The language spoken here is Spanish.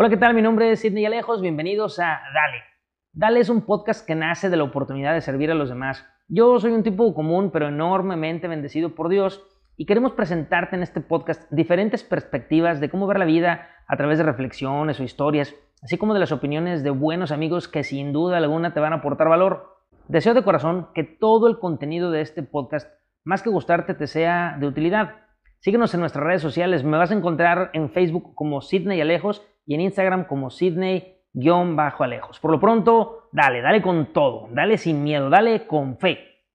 Hola, ¿qué tal? Mi nombre es Sidney Alejos. Bienvenidos a Dale. Dale es un podcast que nace de la oportunidad de servir a los demás. Yo soy un tipo común, pero enormemente bendecido por Dios y queremos presentarte en este podcast diferentes perspectivas de cómo ver la vida a través de reflexiones o historias, así como de las opiniones de buenos amigos que sin duda alguna te van a aportar valor. Deseo de corazón que todo el contenido de este podcast, más que gustarte, te sea de utilidad. Síguenos en nuestras redes sociales. Me vas a encontrar en Facebook como Sidney Alejos y en Instagram como Sidney-Alejos. Por lo pronto, dale, dale con todo, dale sin miedo, dale con fe.